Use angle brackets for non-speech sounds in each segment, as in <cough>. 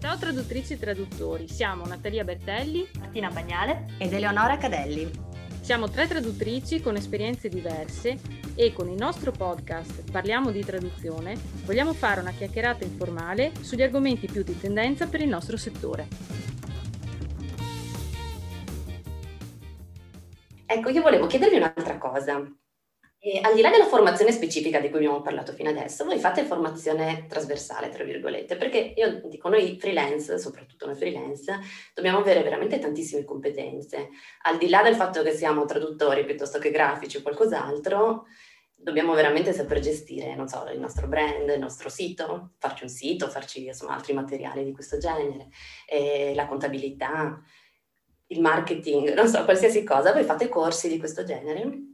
Ciao traduttrici e traduttori, siamo Natalia Bertelli, Martina Bagnale ed Eleonora Cadelli. Siamo tre traduttrici con esperienze diverse e con il nostro podcast Parliamo di traduzione vogliamo fare una chiacchierata informale sugli argomenti più di tendenza per il nostro settore. Ecco, io volevo chiedervi un'altra cosa. E al di là della formazione specifica di cui abbiamo parlato fino adesso, voi fate formazione trasversale, tra virgolette, perché io dico, noi freelance, soprattutto noi freelance, dobbiamo avere veramente tantissime competenze. Al di là del fatto che siamo traduttori piuttosto che grafici o qualcos'altro, dobbiamo veramente saper gestire, non so, il nostro brand, il nostro sito, farci un sito, farci insomma, altri materiali di questo genere, la contabilità, il marketing, non so, qualsiasi cosa. Voi fate corsi di questo genere?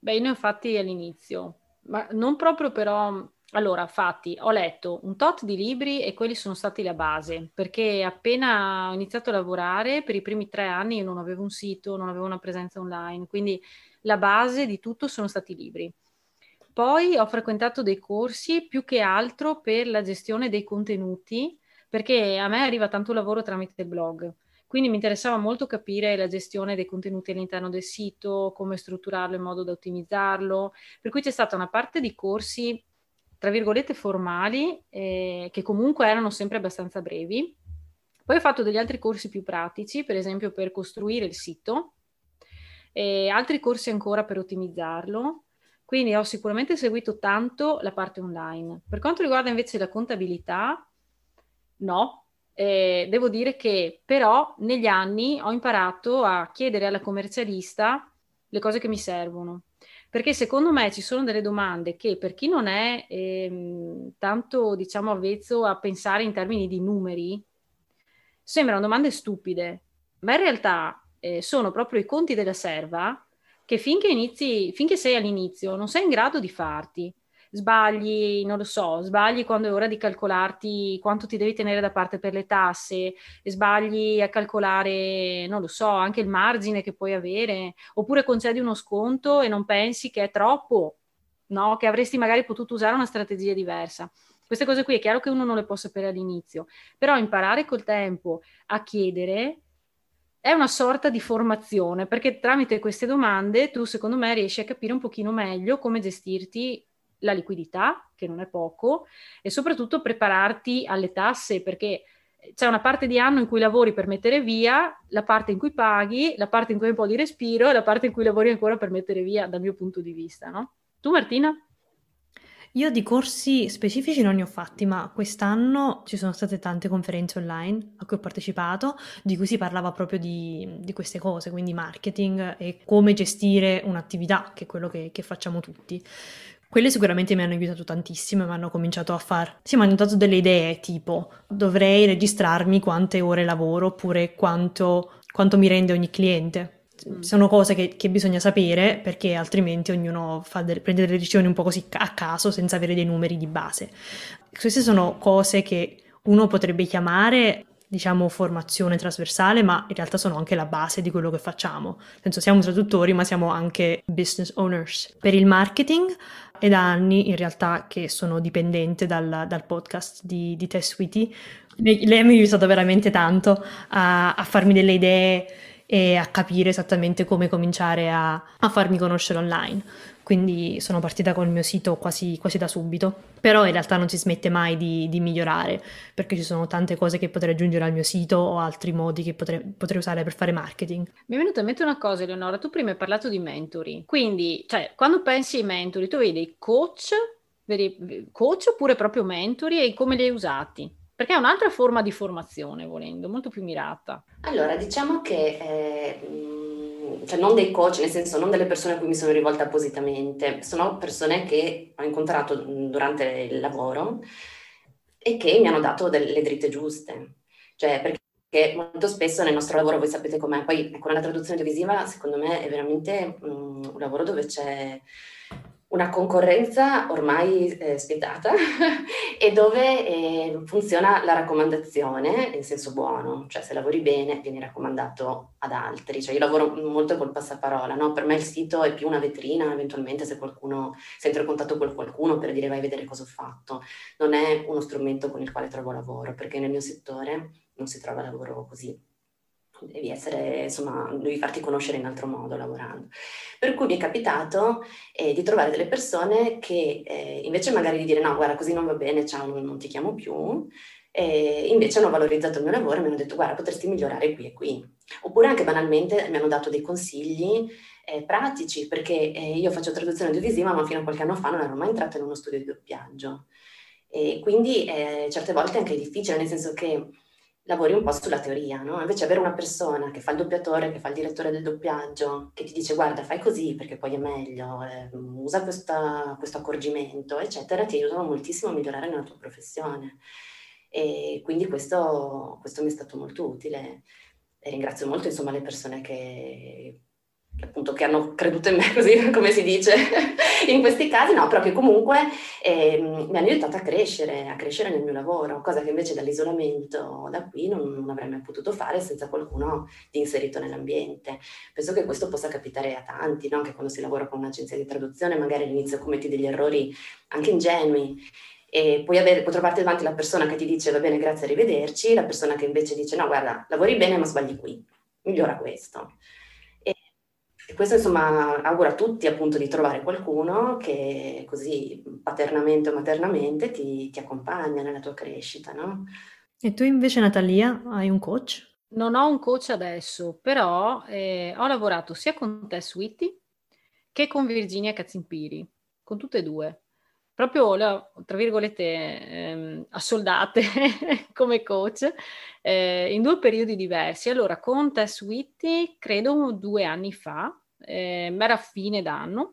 Beh, ne ho fatti all'inizio, ma non proprio però... Allora, fatti, ho letto un tot di libri e quelli sono stati la base, perché appena ho iniziato a lavorare, per i primi tre anni io non avevo un sito, non avevo una presenza online, quindi la base di tutto sono stati i libri. Poi ho frequentato dei corsi più che altro per la gestione dei contenuti, perché a me arriva tanto lavoro tramite il blog. Quindi mi interessava molto capire la gestione dei contenuti all'interno del sito, come strutturarlo in modo da ottimizzarlo. Per cui c'è stata una parte di corsi, tra virgolette, formali, eh, che comunque erano sempre abbastanza brevi. Poi ho fatto degli altri corsi più pratici, per esempio per costruire il sito, e altri corsi ancora per ottimizzarlo. Quindi ho sicuramente seguito tanto la parte online. Per quanto riguarda invece la contabilità, no, eh, devo dire che però negli anni ho imparato a chiedere alla commercialista le cose che mi servono. Perché secondo me ci sono delle domande che per chi non è ehm, tanto, diciamo, avvezzo a pensare in termini di numeri, sembrano domande stupide, ma in realtà eh, sono proprio i conti della serva che finché, inizi, finché sei all'inizio non sei in grado di farti sbagli, non lo so, sbagli quando è ora di calcolarti quanto ti devi tenere da parte per le tasse, sbagli a calcolare, non lo so, anche il margine che puoi avere, oppure concedi uno sconto e non pensi che è troppo, no? Che avresti magari potuto usare una strategia diversa. Queste cose qui è chiaro che uno non le può sapere all'inizio, però imparare col tempo a chiedere è una sorta di formazione, perché tramite queste domande tu, secondo me, riesci a capire un pochino meglio come gestirti la liquidità, che non è poco, e soprattutto prepararti alle tasse, perché c'è una parte di anno in cui lavori per mettere via, la parte in cui paghi, la parte in cui hai un po' di respiro e la parte in cui lavori ancora per mettere via, dal mio punto di vista, no? Tu Martina? Io di corsi specifici non ne ho fatti, ma quest'anno ci sono state tante conferenze online a cui ho partecipato, di cui si parlava proprio di, di queste cose, quindi marketing e come gestire un'attività, che è quello che, che facciamo tutti. Quelle sicuramente mi hanno aiutato tantissimo e mi hanno cominciato a far... Sì, mi hanno dato delle idee, tipo dovrei registrarmi quante ore lavoro oppure quanto, quanto mi rende ogni cliente. Mm. Sono cose che, che, bisogna sapere perché altrimenti ognuno delle, prende delle decisioni un po' così a caso senza avere dei numeri di base. Queste sono cose che uno potrebbe chiamare diciamo, formazione trasversale, ma in realtà sono anche la base di quello che facciamo. Nel senso, siamo traduttori, ma siamo anche business owners. Per il marketing è da anni in realtà che sono dipendente dal, dal podcast di, di Tess Witty. Lei mi ha aiutato veramente tanto a, a farmi delle idee e a capire esattamente come cominciare a, a farmi conoscere online quindi sono partita col mio sito quasi, quasi, da subito. Però in realtà non si smette mai di, di, migliorare, perché ci sono tante cose che potrei aggiungere al mio sito o altri modi che potrei, potrei usare per fare marketing. Mi è venuta in mente una cosa, Eleonora, tu prima hai parlato di mentori, quindi cioè, quando pensi ai mentori, tu vedi coach, vedi coach oppure proprio mentori e come li hai usati? Perché è un'altra forma di formazione, volendo, molto più mirata. Allora, diciamo che... Eh, cioè non dei coach, nel senso non delle persone a cui mi sono rivolta appositamente, sono persone che ho incontrato durante il lavoro e che mi hanno dato delle dritte giuste. Cioè, perché molto spesso nel nostro lavoro, voi sapete com'è, poi con la traduzione audiovisiva secondo me è veramente um, un lavoro dove c'è una concorrenza ormai eh, spietata <laughs> e dove eh, funziona la raccomandazione in senso buono, cioè se lavori bene vieni raccomandato ad altri, cioè io lavoro molto col passaparola, no? per me il sito è più una vetrina eventualmente se qualcuno, se entro in contatto con qualcuno per dire vai a vedere cosa ho fatto, non è uno strumento con il quale trovo lavoro, perché nel mio settore non si trova lavoro così devi essere, insomma, devi farti conoscere in altro modo lavorando. Per cui mi è capitato eh, di trovare delle persone che eh, invece magari di dire no, guarda, così non va bene, ciao, non, non ti chiamo più, eh, invece hanno valorizzato il mio lavoro e mi hanno detto guarda, potresti migliorare qui e qui. Oppure anche banalmente mi hanno dato dei consigli eh, pratici, perché eh, io faccio traduzione audiovisiva, ma fino a qualche anno fa non ero mai entrata in uno studio di doppiaggio. E quindi eh, certe volte anche è difficile, nel senso che lavori un po' sulla teoria, no? Invece avere una persona che fa il doppiatore, che fa il direttore del doppiaggio, che ti dice guarda fai così perché poi è meglio, eh, usa questa, questo accorgimento, eccetera, ti aiutano moltissimo a migliorare nella tua professione. E quindi questo, questo mi è stato molto utile e ringrazio molto insomma le persone che, appunto che hanno creduto in me, <laughs> così come si dice <laughs> in questi casi, no, però che comunque eh, mi hanno aiutato a crescere, a crescere nel mio lavoro, cosa che invece dall'isolamento da qui non, non avrei mai potuto fare senza qualcuno di inserito nell'ambiente. Penso che questo possa capitare a tanti, no? anche quando si lavora con un'agenzia di traduzione, magari all'inizio commetti degli errori anche ingenui e puoi, avere, puoi trovarti davanti la persona che ti dice va bene, grazie, arrivederci, la persona che invece dice no, guarda, lavori bene ma sbagli qui, migliora questo. E questo insomma auguro a tutti appunto di trovare qualcuno che così paternamente o maternamente ti, ti accompagna nella tua crescita, no? E tu invece Natalia hai un coach? Non ho un coach adesso, però eh, ho lavorato sia con Tess Whitty che con Virginia Cazzimpiri, con tutte e due. Proprio, tra virgolette, ehm, assoldate <laughs> come coach eh, in due periodi diversi. Allora, con Tess Whitty, credo due anni fa, eh, era fine d'anno,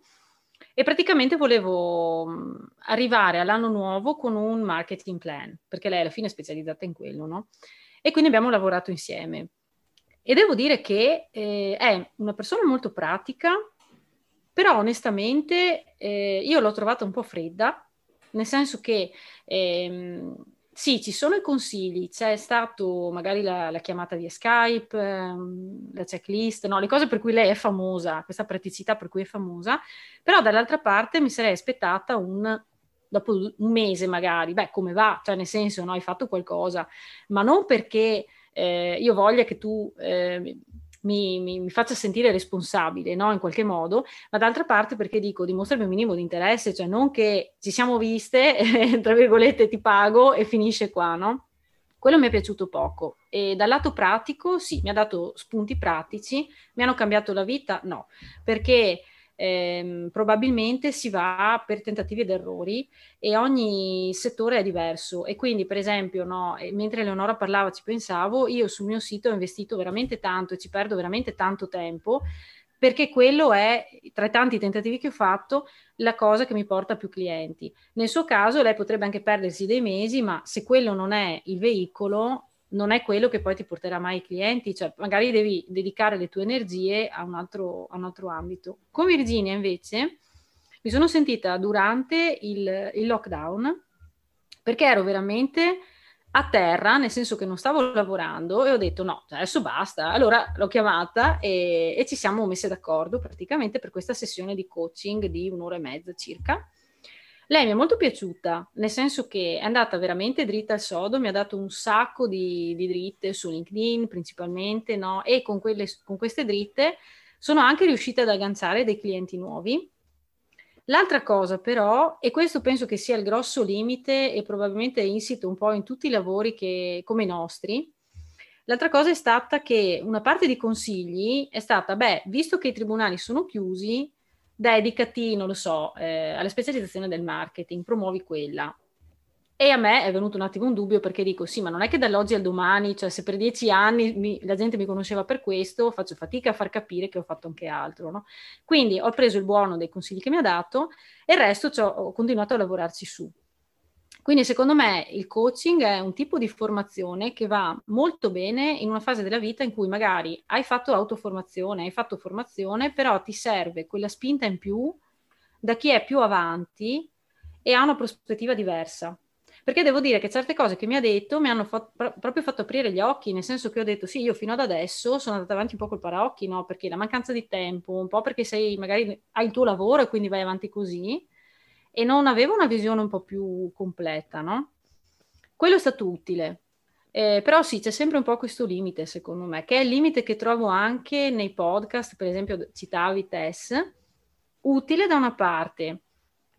e praticamente volevo mm, arrivare all'anno nuovo con un marketing plan, perché lei alla fine è specializzata in quello, no? E quindi abbiamo lavorato insieme. E devo dire che eh, è una persona molto pratica, però onestamente eh, io l'ho trovata un po' fredda, nel senso che ehm, sì, ci sono i consigli, c'è stato magari la, la chiamata via Skype, ehm, la checklist, no? le cose per cui lei è famosa, questa praticità per cui è famosa, però dall'altra parte mi sarei aspettata un, dopo un mese magari, beh come va, cioè nel senso no, hai fatto qualcosa, ma non perché eh, io voglia che tu eh, mi, mi, mi, faccia sentire responsabile, no? In qualche modo, ma d'altra parte perché dico dimostrami un minimo di interesse, cioè non che ci siamo viste, <laughs> tra virgolette ti pago e finisce qua, no? Quello mi è piaciuto poco e dal lato pratico sì, mi ha dato spunti pratici, mi hanno cambiato la vita? No, perché ehm, probabilmente si va per tentativi ed errori e ogni settore è diverso e quindi per esempio no, mentre Eleonora parlava ci pensavo io sul mio sito ho investito veramente tanto e ci perdo veramente tanto tempo perché quello è, tra i tanti tentativi che ho fatto, la cosa che mi porta più clienti. Nel suo caso lei potrebbe anche perdersi dei mesi, ma se quello non è il veicolo, non è quello che poi ti porterà mai i clienti, cioè magari devi dedicare le tue energie a un altro, a un altro ambito. Con Virginia invece mi sono sentita durante il, il lockdown perché ero veramente a terra, nel senso che non stavo lavorando e ho detto no, adesso basta. Allora l'ho chiamata e, e ci siamo messe d'accordo praticamente per questa sessione di coaching di un'ora e mezza circa lei mi è molto piaciuta, nel senso che è andata veramente dritta al sodo, mi ha dato un sacco di, di dritte su LinkedIn principalmente, no? E con, quelle, con queste dritte sono anche riuscita ad agganciare dei clienti nuovi. L'altra cosa però, e questo penso che sia il grosso limite e probabilmente è insito un po' in tutti i lavori che, come i nostri, l'altra cosa è stata che una parte di consigli è stata, beh, visto che i tribunali sono chiusi, dedicati, non lo so, eh, alla specializzazione del marketing, promuovi quella. E a me è venuto un attimo un dubbio perché dico sì, ma non è che dall'oggi al domani, cioè se per dieci anni mi, la gente mi conosceva per questo, faccio fatica a far capire che ho fatto anche altro. No? Quindi ho preso il buono dei consigli che mi ha dato e il resto ho continuato a lavorarci su. Quindi secondo me il coaching è un tipo di formazione che va molto bene in una fase della vita in cui magari hai fatto autoformazione, hai fatto formazione, però ti serve quella spinta in più da chi è più avanti e ha una prospettiva diversa. Perché devo dire che certe cose che mi ha detto mi hanno fatto, proprio fatto aprire gli occhi, nel senso che ho detto sì, io fino ad adesso sono andata avanti un po' col paraocchi, no? Perché la mancanza di tempo, un po' perché sei, magari hai il tuo lavoro e quindi vai avanti così, e non avevo una visione un po' più completa, no? Quello è stato utile. Eh, però sì, c'è sempre un po' questo limite, secondo me, che è il limite che trovo anche nei podcast, per esempio citavi Tess, utile da una parte,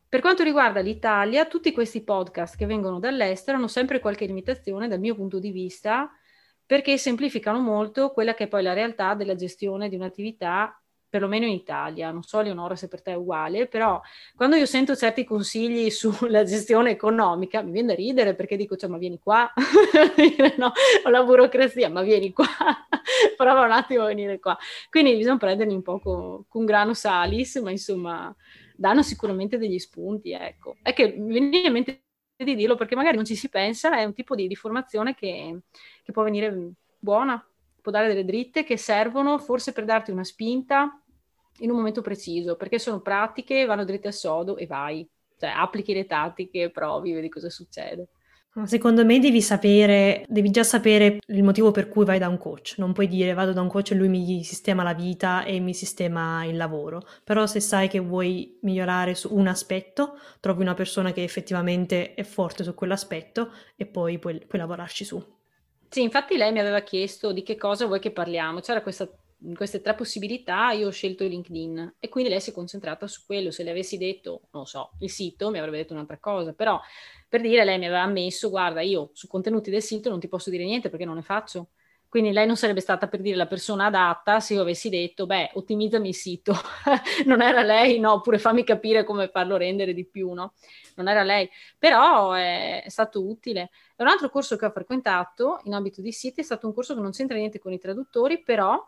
per quanto riguarda l'Italia, tutti questi podcast che vengono dall'estero hanno sempre qualche limitazione dal mio punto di vista, perché semplificano molto quella che è poi la realtà della gestione di un'attività, perlomeno in Italia. Non so, Leonora, se per te è uguale, però quando io sento certi consigli <laughs> sulla gestione economica, mi viene da ridere perché dico, cioè, ma vieni qua, <laughs> no, ho la burocrazia, ma vieni qua, <laughs> prova un attimo a venire qua. Quindi bisogna prenderli un po' con, con grano salis, ma insomma danno sicuramente degli spunti, ecco. È che mi viene in mente di dirlo perché magari non ci si pensa, è un tipo di, di formazione che, che può venire buona, può dare delle dritte che servono forse per darti una spinta in un momento preciso, perché sono pratiche, vanno dritte al sodo e vai. Cioè, applichi le tattiche, provi, vedi cosa succede. Secondo me devi sapere, devi già sapere il motivo per cui vai da un coach. Non puoi dire vado da un coach e lui mi sistema la vita e mi sistema il lavoro. Però se sai che vuoi migliorare su un aspetto, trovi una persona che effettivamente è forte su quell'aspetto e poi puoi, puoi lavorarci su. Sì, infatti lei mi aveva chiesto di che cosa vuoi che parliamo. C'era questa queste tre possibilità io ho scelto LinkedIn e quindi lei si è concentrata su quello. Se le avessi detto, non so, il sito mi avrebbe detto un'altra cosa, però per dire lei mi aveva ammesso, guarda, io su contenuti del sito non ti posso dire niente perché non ne faccio. Quindi lei non sarebbe stata per dire la persona adatta se io avessi detto, beh, ottimizzami il sito. <laughs> non era lei, no, oppure fammi capire come farlo rendere di più, no? Non era lei. Però è, è stato utile. E un altro corso che ho frequentato in ambito di siti è stato un corso che non c'entra niente con i traduttori, però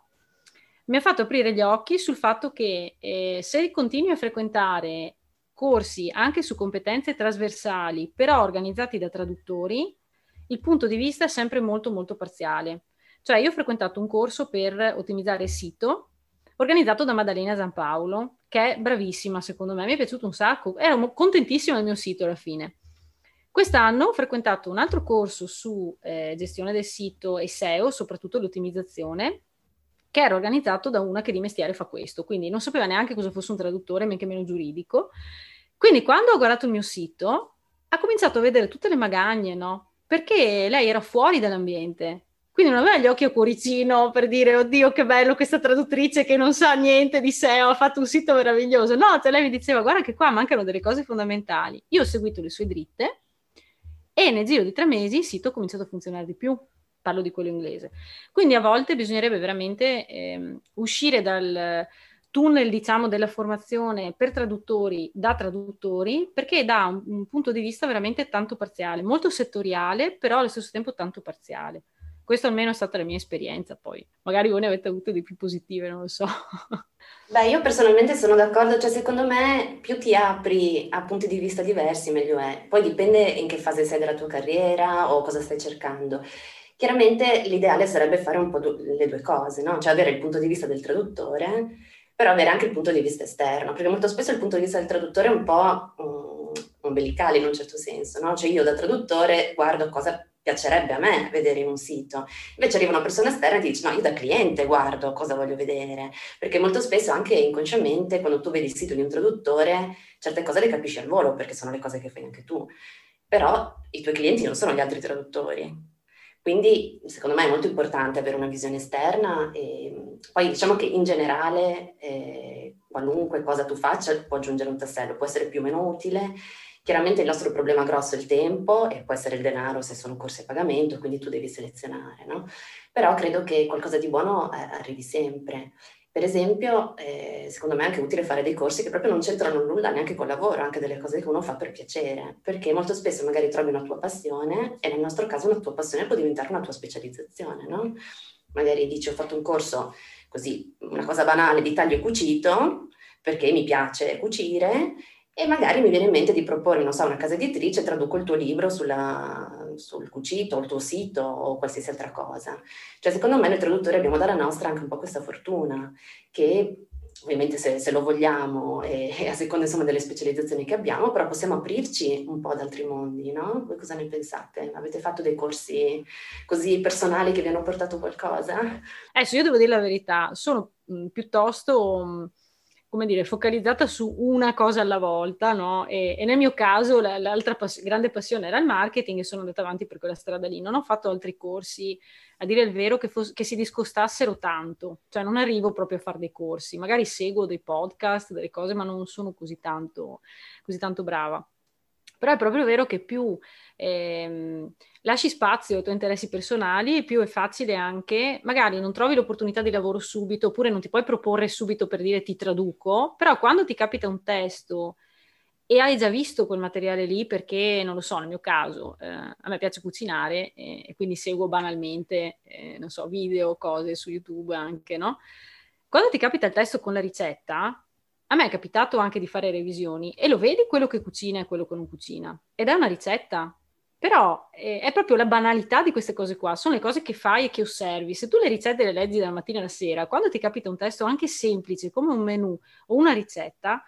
mi ha fatto aprire gli occhi sul fatto che eh, se continui a frequentare corsi anche su competenze trasversali, però organizzati da traduttori, il punto di vista è sempre molto molto parziale. Cioè io ho frequentato un corso per ottimizzare il sito organizzato da Maddalena Zampaolo, che è bravissima secondo me, mi è piaciuto un sacco, ero contentissima del mio sito alla fine. Quest'anno ho frequentato un altro corso su eh, gestione del sito e SEO, soprattutto l'ottimizzazione, che era organizzato da una che di mestiere fa questo, quindi non sapeva neanche cosa fosse un traduttore, men che meno giuridico. Quindi quando ho guardato il mio sito, ha cominciato a vedere tutte le magagne, no? Perché lei era fuori dall'ambiente. Quindi non aveva gli occhi a cuoricino per dire, oddio, che bello questa traduttrice che non sa niente di sé, ha fatto un sito meraviglioso. No, cioè lei mi diceva, guarda che qua mancano delle cose fondamentali. Io ho seguito le sue dritte e nel giro di tre mesi il sito ha cominciato a funzionare di più parlo di quello inglese. Quindi a volte bisognerebbe veramente eh, uscire dal tunnel, diciamo, della formazione per traduttori da traduttori, perché dà un, un punto di vista veramente tanto parziale, molto settoriale, però allo stesso tempo tanto parziale. Questa almeno è stata la mia esperienza, poi magari voi ne avete avute di più positive, non lo so. <laughs> Beh, io personalmente sono d'accordo, cioè secondo me più ti apri a punti di vista diversi meglio è. Poi dipende in che fase sei della tua carriera o cosa stai cercando. Chiaramente l'ideale sarebbe fare un po' du- le due cose, no? Cioè avere il punto di vista del traduttore, però avere anche il punto di vista esterno, perché molto spesso il punto di vista del traduttore è un po' um, ombelicale in un certo senso, no? Cioè io da traduttore guardo cosa piacerebbe a me vedere in un sito. Invece arriva una persona esterna e dice no, io da cliente guardo cosa voglio vedere, perché molto spesso anche inconsciamente quando tu vedi il sito di un traduttore, certe cose le capisci al volo perché sono le cose che fai anche tu. Però i tuoi clienti non sono gli altri traduttori, quindi secondo me è molto importante avere una visione esterna e poi diciamo che in generale eh, qualunque cosa tu faccia può aggiungere un tassello, può essere più o meno utile. Chiaramente il nostro problema grosso è il tempo e può essere il denaro se sono corsi a pagamento, quindi tu devi selezionare, no? Però credo che qualcosa di buono eh, arrivi sempre per esempio, eh, secondo me è anche utile fare dei corsi che proprio non c'entrano nulla neanche col lavoro, anche delle cose che uno fa per piacere, perché molto spesso magari trovi una tua passione e nel nostro caso una tua passione può diventare una tua specializzazione, no? Magari dici ho fatto un corso così, una cosa banale di taglio e cucito, perché mi piace cucire e magari mi viene in mente di proporre, non so, una casa editrice, traduco il tuo libro sulla, sul cucito, il tuo sito o qualsiasi altra cosa. Cioè, secondo me noi traduttori abbiamo dalla nostra anche un po' questa fortuna, che ovviamente se, se, lo vogliamo e, e, a seconda insomma delle specializzazioni che abbiamo, però possiamo aprirci un po' ad altri mondi, no? Voi cosa ne pensate? Avete fatto dei corsi così personali che vi hanno portato qualcosa? Adesso io devo dire la verità, sono piuttosto... Come dire, focalizzata su una cosa alla volta, no? E, e nel mio caso la, l'altra pass- grande passione era il marketing e sono andata avanti per quella strada lì. Non ho fatto altri corsi, a dire il vero, che, fos- che si discostassero tanto. Cioè non arrivo proprio a fare dei corsi. Magari seguo dei podcast, delle cose, ma non sono così tanto, così tanto brava. Però è proprio vero che più ehm, lasci spazio ai tuoi interessi personali, più è facile anche, magari non trovi l'opportunità di lavoro subito, oppure non ti puoi proporre subito per dire ti traduco, però quando ti capita un testo e hai già visto quel materiale lì, perché non lo so, nel mio caso, eh, a me piace cucinare eh, e quindi seguo banalmente, eh, non so, video, cose su YouTube anche, no? Quando ti capita il testo con la ricetta, a me è capitato anche di fare revisioni e lo vedi quello che cucina e quello che non cucina. Ed è una ricetta. Però eh, è proprio la banalità di queste cose qua, sono le cose che fai e che osservi. Se tu le ricette le leggi dalla mattina alla sera, quando ti capita un testo anche semplice come un menù o una ricetta,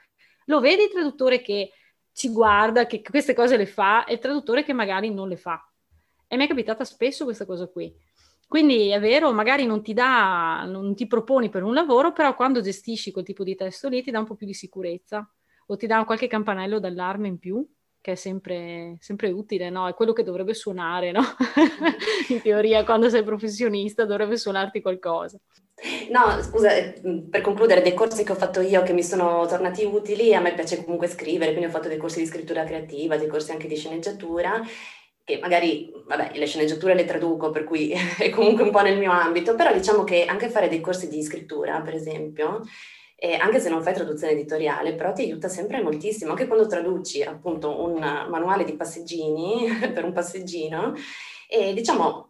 lo vedi il traduttore che ci guarda, che queste cose le fa e il traduttore che magari non le fa. E mi è capitata spesso questa cosa qui. Quindi è vero, magari non ti dà, non ti proponi per un lavoro, però quando gestisci quel tipo di testo lì ti dà un po' più di sicurezza o ti dà qualche campanello d'allarme in più, che è sempre, sempre utile, no? È quello che dovrebbe suonare, no? <laughs> in teoria, quando sei professionista dovrebbe suonarti qualcosa. No, scusa, eh, per concludere, dei corsi che ho fatto io che mi sono tornati utili, a me piace comunque scrivere, quindi ho fatto dei corsi di scrittura creativa, dei corsi anche di sceneggiatura che magari, vabbè, le sceneggiature le traduco, per cui <laughs> è comunque un po' nel mio ambito, però diciamo che anche fare dei corsi di scrittura, per esempio, eh, anche se non fai traduzione editoriale, però ti aiuta sempre moltissimo, anche quando traduci appunto un manuale di passeggini <laughs> per un passeggino, e diciamo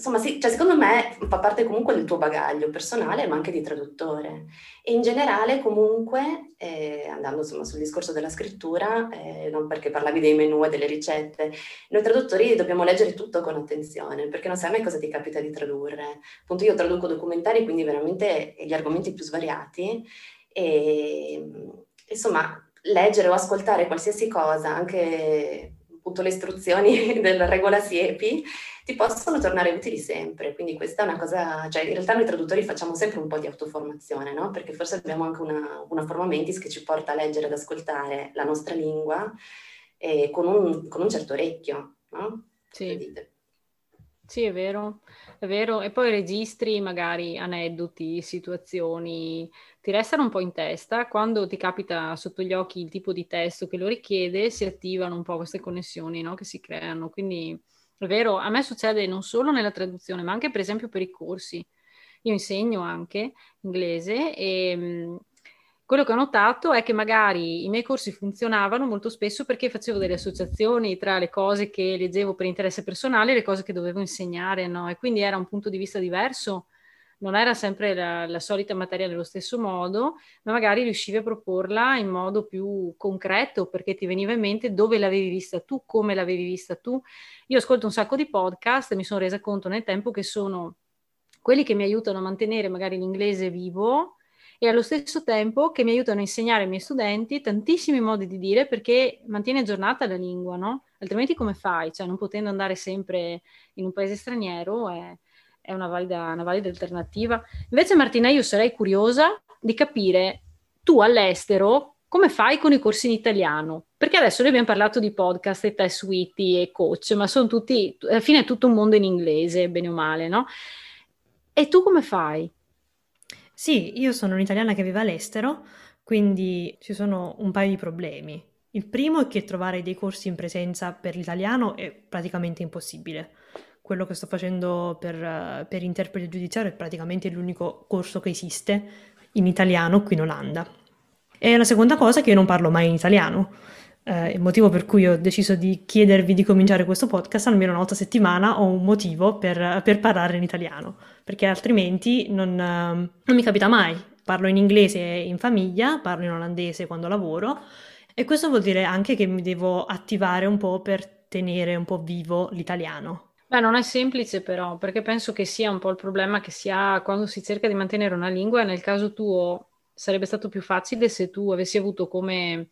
insomma, sì, cioè, secondo me fa parte comunque del tuo bagaglio personale, ma anche di traduttore. E in generale, comunque, eh, andando insomma, sul discorso della scrittura, eh, non perché parlavi dei menu e delle ricette, noi traduttori dobbiamo leggere tutto con attenzione, perché non sai mai cosa ti capita di tradurre. Appunto, io traduco documentari, quindi veramente gli argomenti più svariati. E insomma, leggere o ascoltare qualsiasi cosa, anche appunto le istruzioni <laughs> della regola Siepi, ti possono tornare utili sempre. Quindi questa è una cosa, cioè in realtà noi traduttori facciamo sempre un po' di autoformazione, no? Perché forse abbiamo anche una, una forma mentis che ci porta a leggere ed ascoltare la nostra lingua eh, con, un, con, un, certo orecchio, no? Sì. Sì, è vero, è vero. E poi registri magari aneddoti, situazioni, ti restano un po' in testa. Quando ti capita sotto gli occhi il tipo di testo che lo richiede, si attivano un po' queste connessioni no? che si creano. Quindi è vero, a me succede non solo nella traduzione, ma anche per esempio per i corsi. Io insegno anche inglese e mh, quello che ho notato è che magari i miei corsi funzionavano molto spesso perché facevo delle associazioni tra le cose che leggevo per interesse personale e le cose che dovevo insegnare, no? E quindi era un punto di vista diverso non era sempre la, la, solita materia nello stesso modo, ma magari riuscivi a proporla in modo più concreto perché ti veniva in mente dove l'avevi vista tu, come l'avevi vista tu. Io ascolto un sacco di podcast e mi sono resa conto nel tempo che sono quelli che mi aiutano a mantenere magari l'inglese vivo e allo stesso tempo che mi aiutano a insegnare ai miei studenti tantissimi modi di dire perché mantiene aggiornata la lingua, no? Altrimenti come fai? Cioè non potendo andare sempre in un paese straniero è è una valida, una valida alternativa. Invece Martina, io sarei curiosa di capire tu all'estero come fai con i corsi in italiano? Perché adesso noi abbiamo parlato di podcast e test witty e coach, ma sono tutti, alla fine è tutto un mondo in inglese, bene o male, no? E tu come fai? Sì, io sono un'italiana che vive all'estero, quindi ci sono un paio di problemi. Il primo è che trovare dei corsi in presenza per l'italiano è praticamente impossibile quello che sto facendo per, per interprete giudiziario è praticamente l'unico corso che esiste in italiano qui in Olanda. E la seconda cosa è che io non parlo mai in italiano. Eh, il motivo per cui ho deciso di chiedervi di cominciare questo podcast almeno una volta a settimana ho un motivo per, per parlare in italiano, perché altrimenti non, non mi capita mai. Parlo in inglese in famiglia, parlo in olandese quando lavoro e questo vuol dire anche che mi devo attivare un po' per tenere un po' vivo l'italiano. Beh, non è semplice però, perché penso che sia un po' il problema che si ha quando si cerca di mantenere una lingua, nel caso tuo sarebbe stato più facile se tu avessi avuto come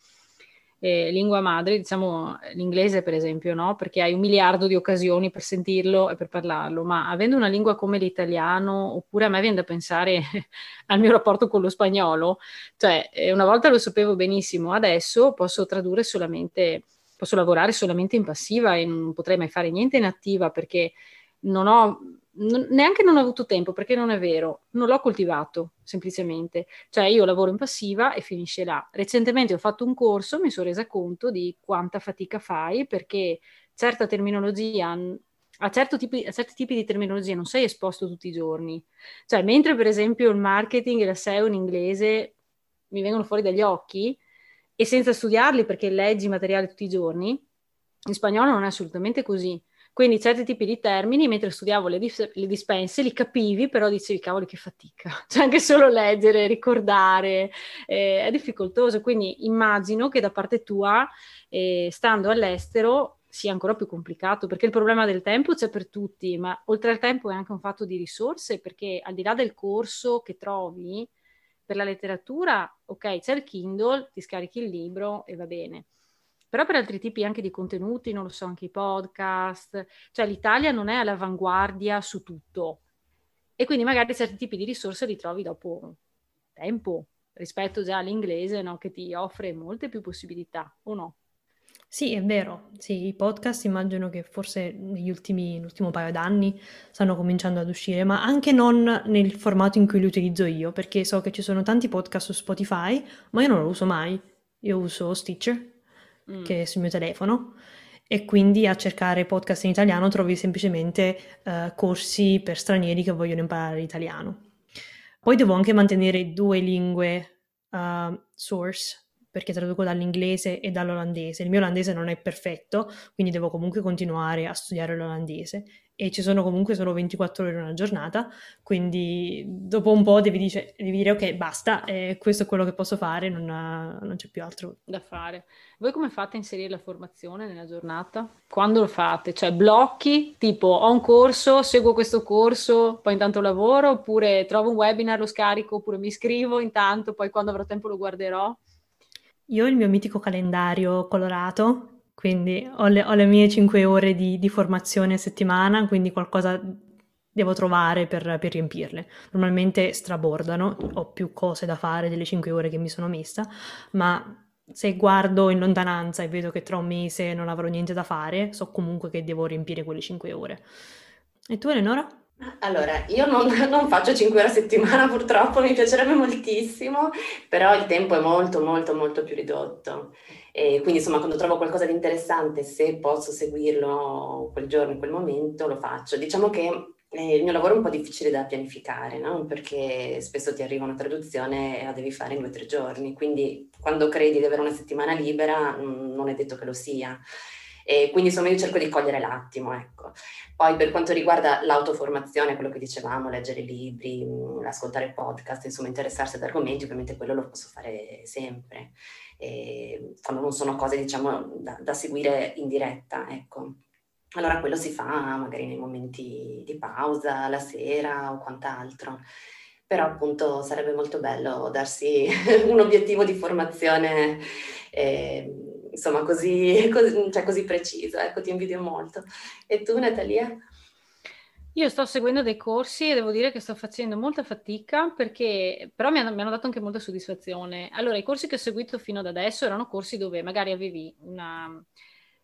eh, lingua madre, diciamo l'inglese per esempio, no? Perché hai un miliardo di occasioni per sentirlo e per parlarlo, ma avendo una lingua come l'italiano, oppure a me viene da pensare <laughs> al mio rapporto con lo spagnolo, cioè eh, una volta lo sapevo benissimo, adesso posso tradurre solamente, posso lavorare solamente in passiva e non potrei mai fare niente in attiva perché non ho non, neanche non ho avuto tempo, perché non è vero, non l'ho coltivato semplicemente. Cioè io lavoro in passiva e finisce là. Recentemente ho fatto un corso, mi sono resa conto di quanta fatica fai perché certa terminologia, a, certo tipi, a certi tipi di terminologia non sei esposto tutti i giorni. Cioè mentre per esempio il marketing e la SEO in inglese mi vengono fuori dagli occhi e senza studiarli perché leggi materiale tutti i giorni, in spagnolo non è assolutamente così. Quindi certi tipi di termini, mentre studiavo le, dis- le dispense, li capivi, però dicevi, cavoli, che fatica. <laughs> Cioè anche solo leggere, ricordare, eh, è difficoltoso. Quindi immagino che da parte tua, eh, stando all'estero, sia ancora più complicato, perché il problema del tempo c'è per tutti, ma oltre al tempo è anche un fatto di risorse, perché al di là del corso che trovi per la letteratura, ok, c'è il Kindle, ti scarichi il libro e va bene però per altri tipi anche di contenuti, non lo so, anche i podcast, cioè l'Italia non è all'avanguardia su tutto e quindi magari certi tipi di risorse li trovi dopo tempo rispetto già all'inglese no? che ti offre molte più possibilità, o no? Sì, è vero. Sì, i podcast immagino che forse negli ultimi, nell'ultimo paio d'anni stanno cominciando ad uscire, ma anche non nel formato in cui li utilizzo io, perché so che ci sono tanti podcast su Spotify, ma io non lo uso mai. Io uso Stitcher mm. che è sul mio telefono e quindi a cercare podcast in italiano trovi semplicemente uh, corsi per stranieri che vogliono imparare l'italiano. Poi devo anche mantenere due lingue uh, source perché traduco dall'inglese e dall'olandese. Il mio olandese non è perfetto, quindi devo comunque continuare a studiare l'olandese e ci sono comunque solo 24 ore in una giornata, quindi dopo un po' devi, dice, devi dire ok, basta, eh, questo è quello che posso fare, non, ha, non, c'è più altro da fare. Voi come fate a inserire la formazione nella giornata? Quando lo fate? Cioè blocchi, tipo ho un corso, seguo questo corso, poi intanto lavoro, oppure trovo un webinar, lo scarico, oppure mi iscrivo intanto, poi quando avrò tempo lo guarderò? Io ho il mio mitico calendario colorato quindi ho le, ho le mie 5 ore di, di, formazione a settimana, quindi qualcosa devo trovare per, per, riempirle. Normalmente strabordano, ho più cose da fare delle 5 ore che mi sono messa, ma se guardo in lontananza e vedo che tra un mese non avrò niente da fare, so comunque che devo riempire quelle 5 ore. E tu Eleonora? Allora, io non, <laughs> non, faccio 5 ore a settimana purtroppo, mi piacerebbe moltissimo, però il tempo è molto molto molto più ridotto. E quindi insomma quando trovo qualcosa di interessante, se posso seguirlo quel giorno, in quel momento, lo faccio. Diciamo che eh, il mio lavoro è un po' difficile da pianificare, no? perché spesso ti arriva una traduzione e la devi fare in due o tre giorni, quindi quando credi di avere una settimana libera mm, non è detto che lo sia. E quindi insomma io cerco di cogliere l'attimo, ecco. Poi per quanto riguarda l'autoformazione, quello che dicevamo, leggere libri, mm, ascoltare podcast, insomma interessarsi ad argomenti, ovviamente quello lo posso fare sempre eh, quando non sono cose diciamo da, da, seguire in diretta, ecco. Allora quello si fa magari nei momenti di pausa, la sera o quant'altro. Però appunto sarebbe molto bello darsi <laughs> un obiettivo di formazione eh, insomma così, <laughs> così, cioè così preciso, ecco ti invidio molto. E tu Natalia? Io sto seguendo dei corsi e devo dire che sto facendo molta fatica perché però mi hanno, mi hanno, dato anche molta soddisfazione. Allora, i corsi che ho seguito fino ad adesso erano corsi dove magari avevi una,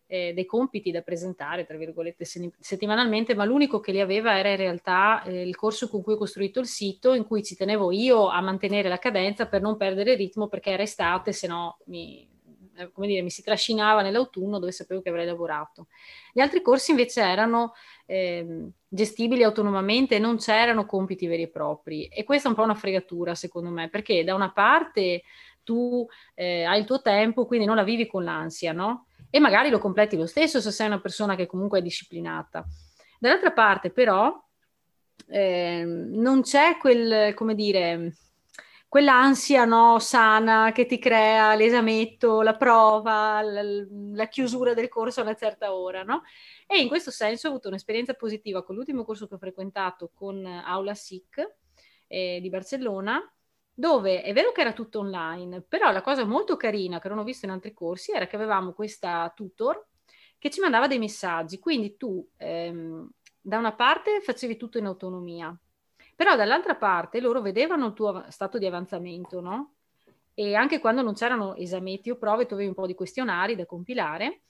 eh, dei compiti da presentare, tra virgolette, settimanalmente, ma l'unico che li aveva era in realtà eh, il corso con cui ho costruito il sito, in cui ci tenevo io a mantenere la cadenza per non perdere il ritmo perché era estate, se no mi, come dire, mi si trascinava nell'autunno dove sapevo che avrei lavorato. Gli altri corsi invece erano eh, gestibili autonomamente, non c'erano compiti veri e propri e questa è un po' una fregatura secondo me, perché da una parte tu eh, hai il tuo tempo, quindi non la vivi con l'ansia, no? E magari lo completi lo stesso se sei una persona che comunque è disciplinata. Dall'altra parte però eh, non c'è quel, come dire, quell'ansia no, sana che ti crea l'esametto, la prova, la, la, chiusura del corso a una certa ora, no? E in questo senso ho avuto un'esperienza positiva con l'ultimo corso che ho frequentato con Aula SIC eh, di Barcellona, dove è vero che era tutto online, però la cosa molto carina che non ho visto in altri corsi era che avevamo questa tutor che ci mandava dei messaggi, quindi tu ehm, da una parte facevi tutto in autonomia, però dall'altra parte loro vedevano il tuo stato di avanzamento, no? E anche quando non c'erano esametti o prove, tu avevi un po' di questionari da compilare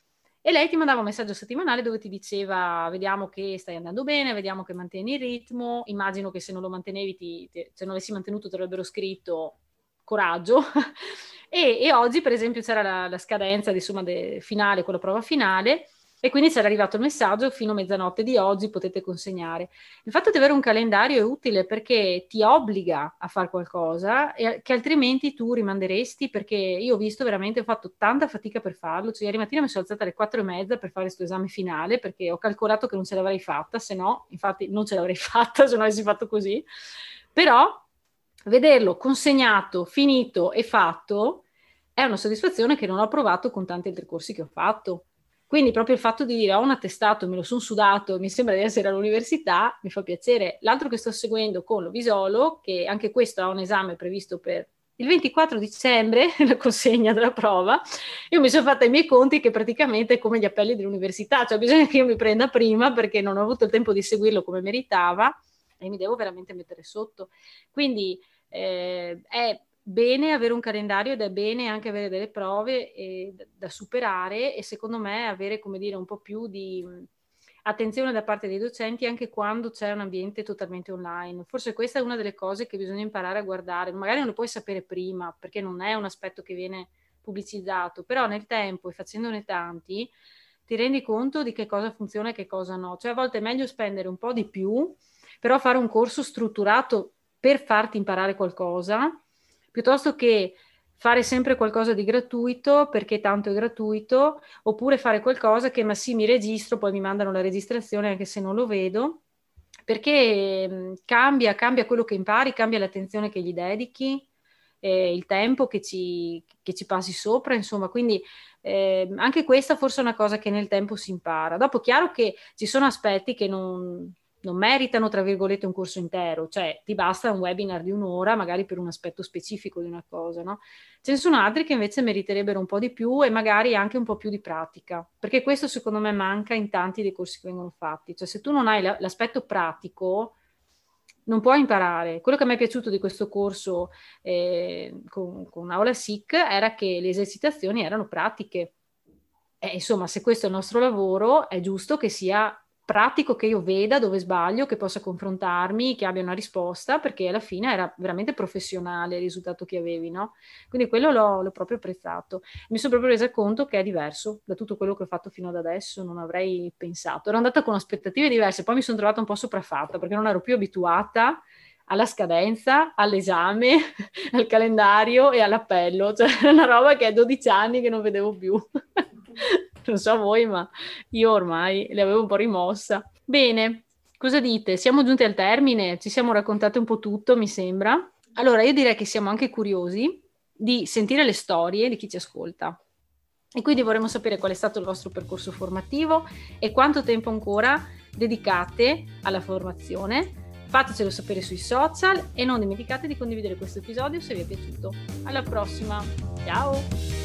e lei ti mandava un messaggio settimanale dove ti diceva vediamo che stai andando bene, vediamo che mantieni il ritmo, immagino che se non lo mantenevi, ti, ti, se non avessi mantenuto ti avrebbero scritto coraggio. <laughs> e, e, oggi per esempio c'era la, la scadenza insomma, de, finale, quella prova finale, e quindi c'era arrivato il messaggio fino a mezzanotte di oggi potete consegnare. Il fatto di avere un calendario è utile perché ti obbliga a fare qualcosa e che altrimenti tu rimanderesti perché io ho visto veramente, ho fatto tanta fatica per farlo, cioè ieri mattina mi sono alzata alle quattro e mezza per fare questo esame finale perché ho calcolato che non ce l'avrei fatta, se no, infatti non ce l'avrei <laughs> fatta se non avessi fatto così, però vederlo consegnato, finito e fatto è una soddisfazione che non ho provato con tanti altri corsi che ho fatto quindi proprio il fatto di dire ho un attestato, me lo sono sudato, mi sembra di essere all'università, mi fa piacere. L'altro che sto seguendo con l'Ovisolo, che anche questo ha un esame previsto per il 24 dicembre, <laughs> la consegna della prova, io mi sono fatta i miei conti che praticamente è come gli appelli dell'università, cioè bisogna che io mi prenda prima perché non ho avuto il tempo di seguirlo come meritava e mi devo veramente mettere sotto. Quindi eh, è bene avere un calendario ed è bene anche avere delle prove eh, da superare e secondo me avere, come dire, un po' più di attenzione da parte dei docenti anche quando c'è un ambiente totalmente online. Forse questa è una delle cose che bisogna imparare a guardare. Magari non lo puoi sapere prima perché non è un aspetto che viene pubblicizzato, però nel tempo e facendone tanti ti rendi conto di che cosa funziona e che cosa no. Cioè a volte è meglio spendere un po' di più, però fare un corso strutturato per farti imparare qualcosa piuttosto che fare sempre qualcosa di gratuito perché tanto è gratuito, oppure fare qualcosa che ma sì mi registro, poi mi mandano la registrazione anche se non lo vedo, perché cambia, cambia quello che impari, cambia l'attenzione che gli dedichi, eh, il tempo che ci, che ci, passi sopra, insomma, quindi eh, anche questa forse è una cosa che nel tempo si impara. Dopo, chiaro che ci sono aspetti che non, non meritano, tra virgolette, un corso intero, cioè ti basta un webinar di un'ora, magari per un aspetto specifico di una cosa, no? Ce ne sono altri che invece meriterebbero un po' di più e magari anche un po' più di pratica, perché questo secondo me manca in tanti dei corsi che vengono fatti, cioè se tu non hai l'aspetto pratico, non puoi imparare. Quello che me è piaciuto di questo corso eh, con, con Aula SIC era che le esercitazioni erano pratiche. E, insomma, se questo è il nostro lavoro, è giusto che sia pratico che io veda dove sbaglio, che possa confrontarmi, che abbia una risposta, perché alla fine era veramente professionale il risultato che avevi, no? Quindi quello l'ho, l'ho proprio apprezzato. Mi sono proprio resa conto che è diverso da tutto quello che ho fatto fino ad adesso, non avrei pensato. Ero andata con aspettative diverse, poi mi sono trovata un po' sopraffatta perché non ero più abituata alla scadenza, all'esame, <laughs> al calendario e all'appello, cioè <laughs> una roba che è 12 anni che non vedevo più. <laughs> <laughs> non so voi, ma io ormai le avevo un po' rimossa. Bene, cosa dite? Siamo giunti al termine, ci siamo raccontate un po' tutto, mi sembra. Allora, io direi che siamo anche curiosi di sentire le storie di chi ci ascolta. E quindi vorremmo sapere qual è stato il vostro percorso formativo e quanto tempo ancora dedicate alla formazione. Fatecelo sapere sui social e non dimenticate di condividere questo episodio se vi è piaciuto. Alla prossima, ciao!